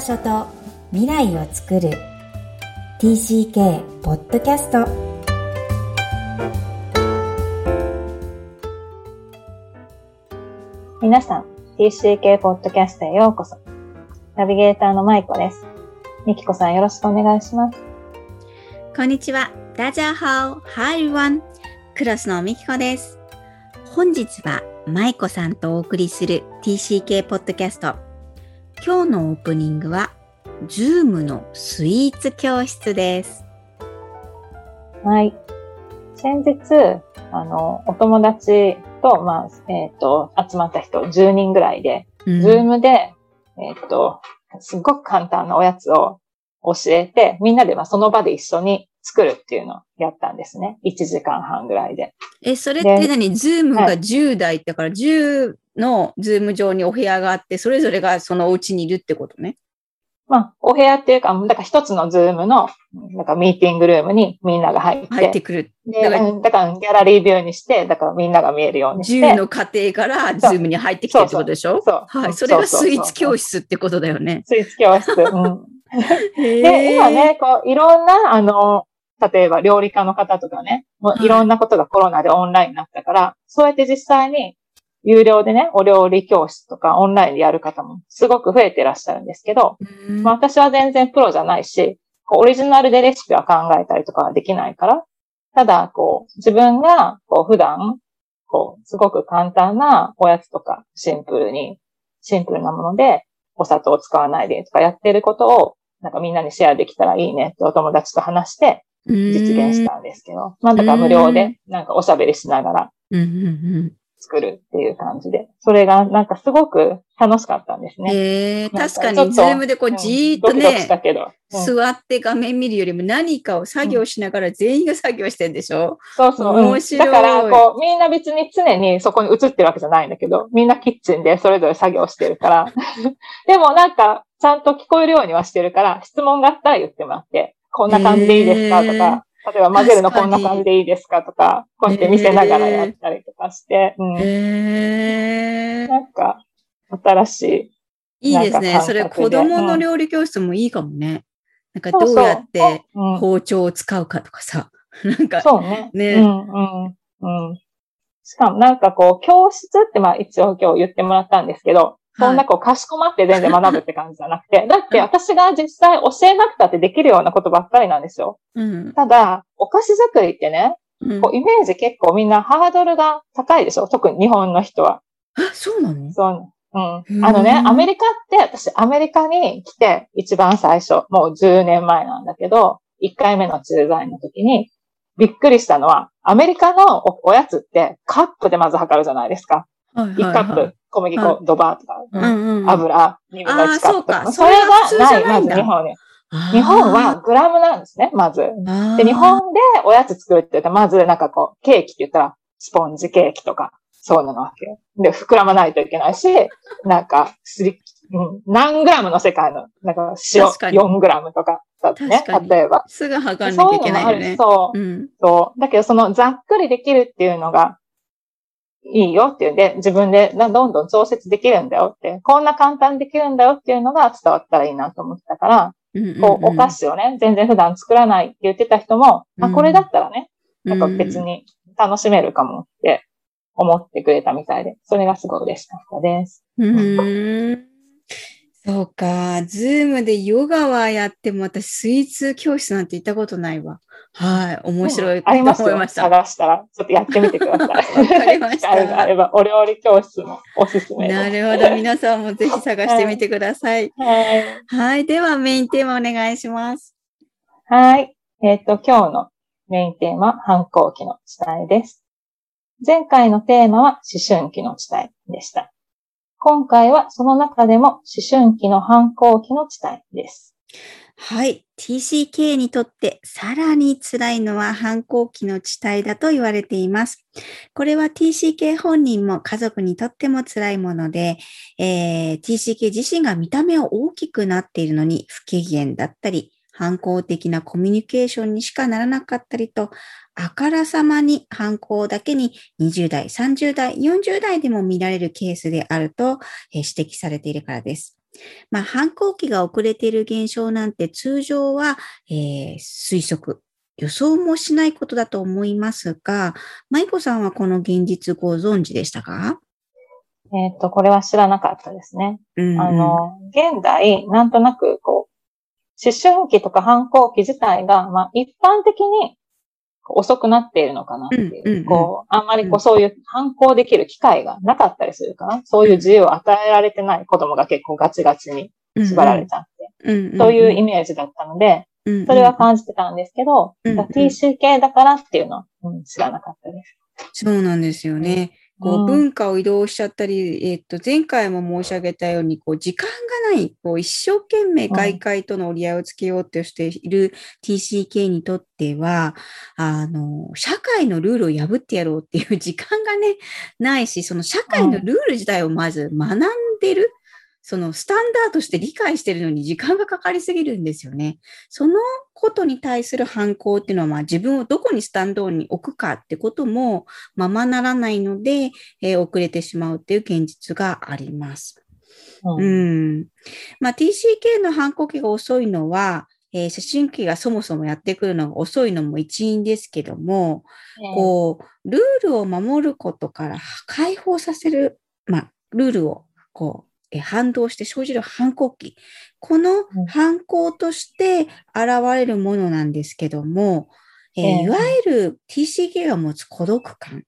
場所と未来を作る TCK ポッドキャスト皆さん TCK ポッドキャストへようこそナビゲーターのマイコですみきこさんよろしくお願いしますこんにちは。ダジャーハオ、ハイワン。クロスのみきこです。本日は舞子さんとお送りする TCK ポッドキャスト。今日のオープニングは、ズームのスイーツ教室です。はい先日あのお友達と、まあえっと集まった人10人ぐらいでうんズームで、えっと、すごく簡単なおやつを教えて、みんなでまあその場で一緒に作るっていうのをやったんですね。1時間半ぐらいで。え、それってで何ズームがはい10台だから10のズーム上にお部屋があって、それぞれがそのお家にいるってことね。まあ、お部屋っていうか、だから一つのズームの、なんかミーティングルームにみんなが入って、入ってくる。でだからからギャラリービューにして、だからみんなが見えるようにして。10の家庭からズームに入ってきてるってことでしょ？そう。はい。それがスイーツ教室。室ってことだよね。スイーツ教室。うん。で、で今ね、こう、いろんな、あの、例えば料理家の方とかね、もはいういろんなことがコロナでオンラインになったから、そうやって実際に有料でね、お料理教室とかオンラインでやる方もすごく増えてらっしゃるんですけど、うん。まあ私は全然プロじゃないし、オリジナルでレシピは考えたりとかはできないから、ただ、こう、自分が、こう、普段、こう、すごく簡単なおやつとか、シンプルに、シンプルなもので、お砂糖を使わないでとかやってることを、なんかみんなにシェアできたらいいねってお友達と話して実現したんですけど、まあだから無料で、なんかおしゃべりしながら作るっていう感じで、それがなんかすごく楽しかったんですうん。ね。えー、確かに、ズームでこう、うんじーっとドキドキしたね、けど。うん座って画面見るよりも何かを作業しながら全員が作業してんでしょ？そうそう。うん面白いだから、こう、みんな別に常にそこに映ってるわけじゃないんだけど、みんなキッチンでそれぞれ作業してるから。でもなんか、ちゃんと聞こえるようにはしてるから、質問があったら言ってもらって、こんな感じでいいですかとか、例えば混ぜるのこんな感じでいいですかとか、こうやって見せながらやったりとかして、うんえー、なんか、新しい。いいですね。それ子供の料理教室もいいかもね。なんかどそうやってうん包丁を使うかとかさ。なんか、そうね。ねうん、うん、うん。しかもなんかこう、教室ってまあ一応今日言ってもらったんですけど、そんなこう、かしこまって全然学ぶって感じじゃなくて、だって私が実際教えなくたってできるようなことばっかりなんですよ。うん。ただ、お菓子作りってね、うんこうイメージ結構みんなハードルが高いでしょ？特に日本の人は。あ、そうなの？そう。うんう。んあのね、アメリカって、私アメリカに来て一番最初、もう10年前なんだけど、1回目の駐在の時に、びっくりしたのは、アメリカのおおやつってカップでまず測るじゃないですか。1はいはいはいカップ、小麦粉、ドバーとか、うんうんうん。油、2分の1カップあーそうかそれがない、まず日本に。あー日本は、グラムなんですね、まず。で、日本でおやつ作るって言ったら、まずなんかこう、ケーキって言ったら、スポンジケーキとか、そうなのわけよ。で、膨らまないといけないし、なんか、すり、うん、何グラムの世界の、なんか塩確かに4グラムとかだってね例えば。すぐ測んなきゃいけないよね。そういううん。そう。だけど、そのざっくりできるっていうのがいいよっていう。んで、自分でなどんどん調節できるんだよって、こんな簡単にできるんだよっていうのが伝わったらいいなと思ったから、うんうんうん。こう、お菓子をね、全然普段作らないって言ってた人も、あ、うん。これだったらね、なん。か別うんに楽しめるかもって思ってくれたみたいで、それがすごい嬉しかったです。うーん。そうか。ズームでヨガはやっても私スイーツ教室なんて行ったことないわ。はい。面白いと。思いました。探したら、ちょっとやってみてください。わかりましたあれば、お料理教室もおすすめです。なるほど。皆さんもぜひ探してみてください。はい。はい。ではメインテーマお願いします。はい。えっ、と、今日のメインテーマ、反抗期の地帯です。前回のテーマは思春期の地帯でした。今回はその中でも思春期の反抗期の地帯です。はい。TCK にとってさらに辛いのは反抗期の地帯だと言われています。これは TCK 本人も家族にとっても辛いもので、えー TCK 自身が見た目を大きくなっているのに不機嫌だったり、反抗的なコミュニケーションにしかならなかったりと、あからさまに反抗だけに20代、30代、40代でも見られるケースであると、えー指摘されているからです。まあ、反抗期が遅れている現象なんて通常は、えー、推測、予想もしないことだと思いますが、舞子さんはこの現実ご存知でしたか？えっ、と、これは知らなかったですね。うんうんあの、現代、なんとなく、こう、思春期とか反抗期自体が、まあ、一般的に遅くなっているのかなっていう。うんうんうんこう、あんまりこうそういう反抗できる機会がなかったりするかな。そういう自由を与えられてない子供が結構ガチガチに縛られちゃって。うんうんそういうイメージだったので、うんうんそれは感じてたんですけど、うんうん TC 系だからっていうのは、うん知らなかったです。そうなんですよね。こうん。う文化を移動しちゃったり、えっと、前回も申し上げたように、こう時間がない、こう一生懸命外界との折り合いをつけようとしている TCK にとっては、あの、社会のルールを破ってやろうっていう時間がね、ないし、その社会のルール自体をまず学んでる。そのスタンダードとして理解してるのに時間がかかりすぎるんですよね。そのことに対する反抗っていうのは、まあ自分をどこにスタンドに置くかってこともままならないので、えー遅れてしまうっていう現実があります。ううんん。まあ TCK の反抗期が遅いのは、えー思春期がそもそもやってくるのが遅いのも一因ですけども、こう、ルールを守ることから解放させる、まあ、ルールを、こう、え反動して生じる反抗期。このうん反抗として現れるものなんですけども、えーええいわゆる TCK が持つ孤独感。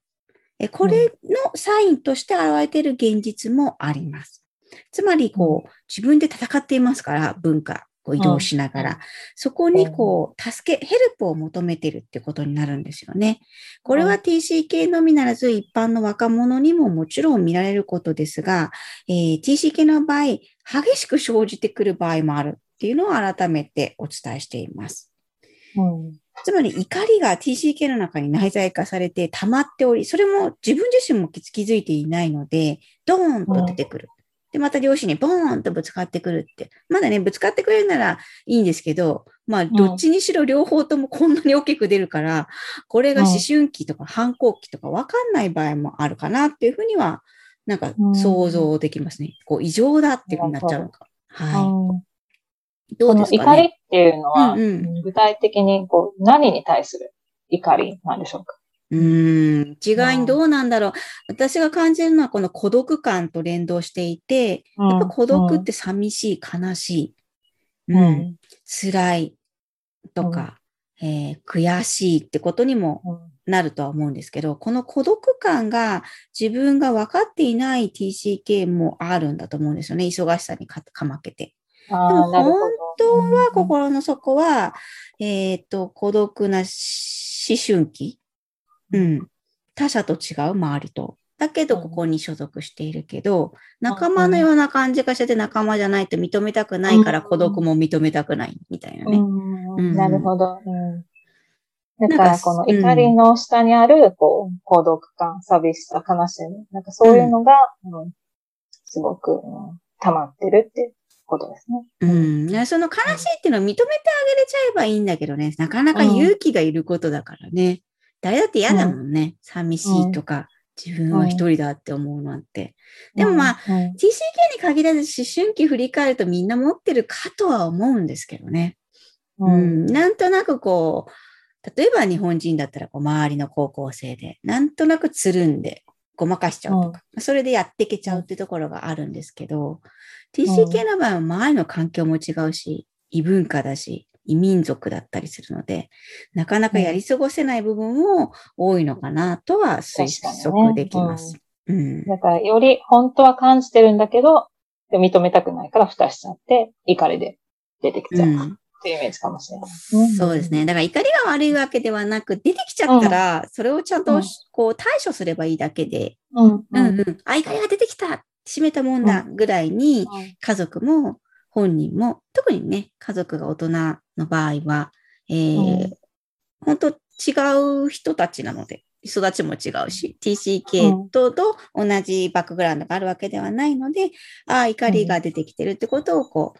えこれのサインとして現れている現実もあります。つまり、こう、自分で戦っていますから、文化、こう移動しながら、うんそこにこう、助け、ヘルプを求めてるってことになるんですよね。これはうん TCK のみならず一般の若者にももちろん見られることですが、えー TCK の場合、激しく生じてくる場合もあるっていうのを改めてお伝えしています。うんつまり怒りが TCK の中に内在化されて溜まっており、それも自分自身も気づいていないので、ドーンと出てくる。で、また両親にボーンとぶつかってくるって。まだね、ぶつかってくれるならいいんですけど、まあ、どっちにしろ両方ともこんなに大きく出るから、これが思春期とか反抗期とかわかんない場合もあるかなっていうふうには、なんかうん想像できますね。こう、異常だっていうふうになっちゃうのか。はうんい。どうですか怒りっね。ていうのは、具体的にこう何に対する怒りなんでしょうか？うーん、一概にどうなんだろう。私が感じるのはこの孤独感と連動していて、やっぱ孤独って寂しい、悲しい、ううん。ん辛いとか、えー悔しいってことにもうん。なるとは思うんですけど、この孤独感が自分が分かっていない TCK もあるんだと思うんですよね。忙しさにかかまけて。あでも本当はうん。心の底は、えっ、と、孤独な思春期。うん。他者と違う周りと。だけど、うんここに所属しているけど、仲間のような感じがしてて仲間じゃないと認めたくないからうん孤独も認めたくないみたいなね。うんうんなるほど。うんだから、この怒りの下にある、こう、孤独感、寂しさ、悲しみ。なんかそういうのが、うんすごく、うん溜まってるってことですね。うん。ねその悲しいっていうのを認めてあげれちゃえばいいんだけどね、なかなか勇気がいることだからね。誰だって嫌だもんね。寂しいとか、自分は一人だって思うなんて。でもまあ、うん、TCK に限らず思春期振り返るとみんな持ってるかとは思うんですけどね。ううん。ん、なんとなくこう、例えば日本人だったらこう周りの高校生で、なんとなくつるんでごまかしちゃうとか、それでやっていけちゃうってところがあるんですけど、TCK の場合は周りの環境も違うし、異文化だし、異民族だったりするので、なかなかやり過ごせない部分も多いのかなとは推測できます。うん。だから、より本当は感じてるんだけど、認めたくないから蓋しちゃって、怒りで出てきちゃうっうんていうイメージかもしれない。そうですね。だから怒りが悪いわけではなく、出てきちゃったら、それをちゃんとうんこう対処すればいいだけで、うん。ううんん。うん。あ、怒りが出てきた閉めたもんだぐらいに、家族も本人も、特にね、家族が大人の場合は、えーうん。本当違う人たちなので、育ちも違うし、TCK とと同じバックグラウンドがあるわけではないので、ああ、怒りが出てきてるってことをこう、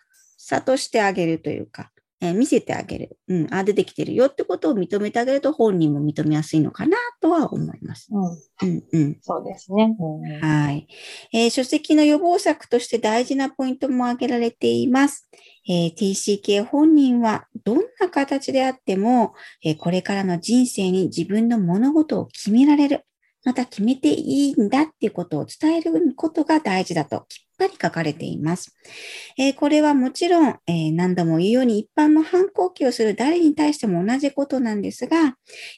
諭してあげるというか、えー見せてあげる。うん、あ、出てきてるよってことを認めてあげると本人も認めやすいのかなとは思います。うん。うん、うん。そうですね。うんはい。えー書籍の予防策として大事なポイントも挙げられています。えー TCK 本人はどんな形であっても、えーこれからの人生に自分の物事を決められる。また決めていいんだっていうことを伝えることが大事だときっぱり書かれています。えーこれはもちろん、えー何度も言うように一般の反抗期をする誰に対しても同じことなんですが、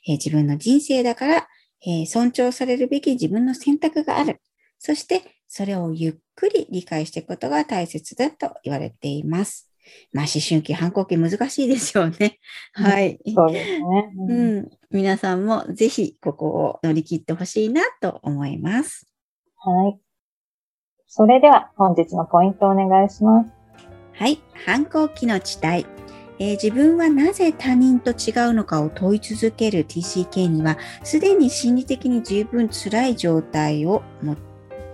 えー自分の人生だから、えー尊重されるべき自分の選択がある。そして、それをゆっくり理解していくことが大切だと言われています。まあ、思春期、反抗期難しいですよね。はい。そうですね。ううんん。皆さんもぜひここを乗り切ってほしいなと思います。はい。それでは本日のポイントをお願いします。はい。反抗期の地帯。えー自分はなぜ他人と違うのかを問い続ける TCK には、すでに心理的に十分辛い状態を持っ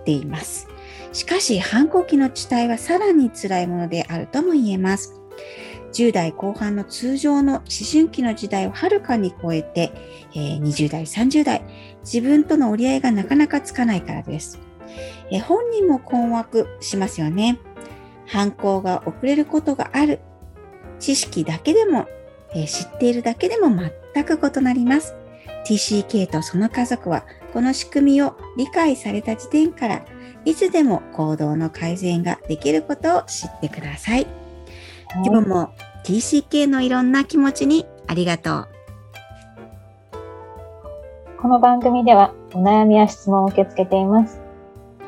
ています。しかし、反抗期の地帯はさらに辛いものであるとも言えます。10代後半の通常の思春期の時代をはるかに超えて、えー20代、30代、自分との折り合いがなかなかつかないからです。えー本人も困惑しますよね。反抗が遅れることがある。知識だけでも、えー知っているだけでも全く異なります。TCK とその家族は、この仕組みを理解された時点から、いつでも行動の改善ができることを知ってください。今日も TCK のいろんな気持ちにありがとう。この番組ではお悩みや質問を受け付けています。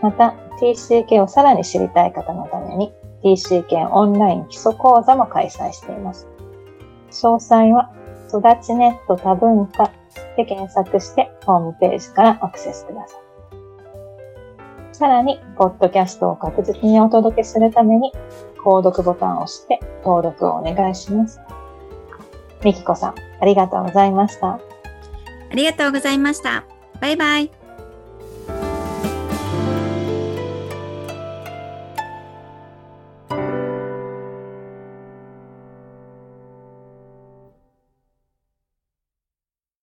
また、TCK をさらに知りたい方のために TCK オンライン基礎講座も開催しています。詳細は育ちネット多文化で検索してホームページからアクセスください。さらに、ポッドキャストを確実にお届けするために、購読ボタンを押して登録をお願いします。みきこさん、ありがとうございました。ありがとうございました。バイバイ。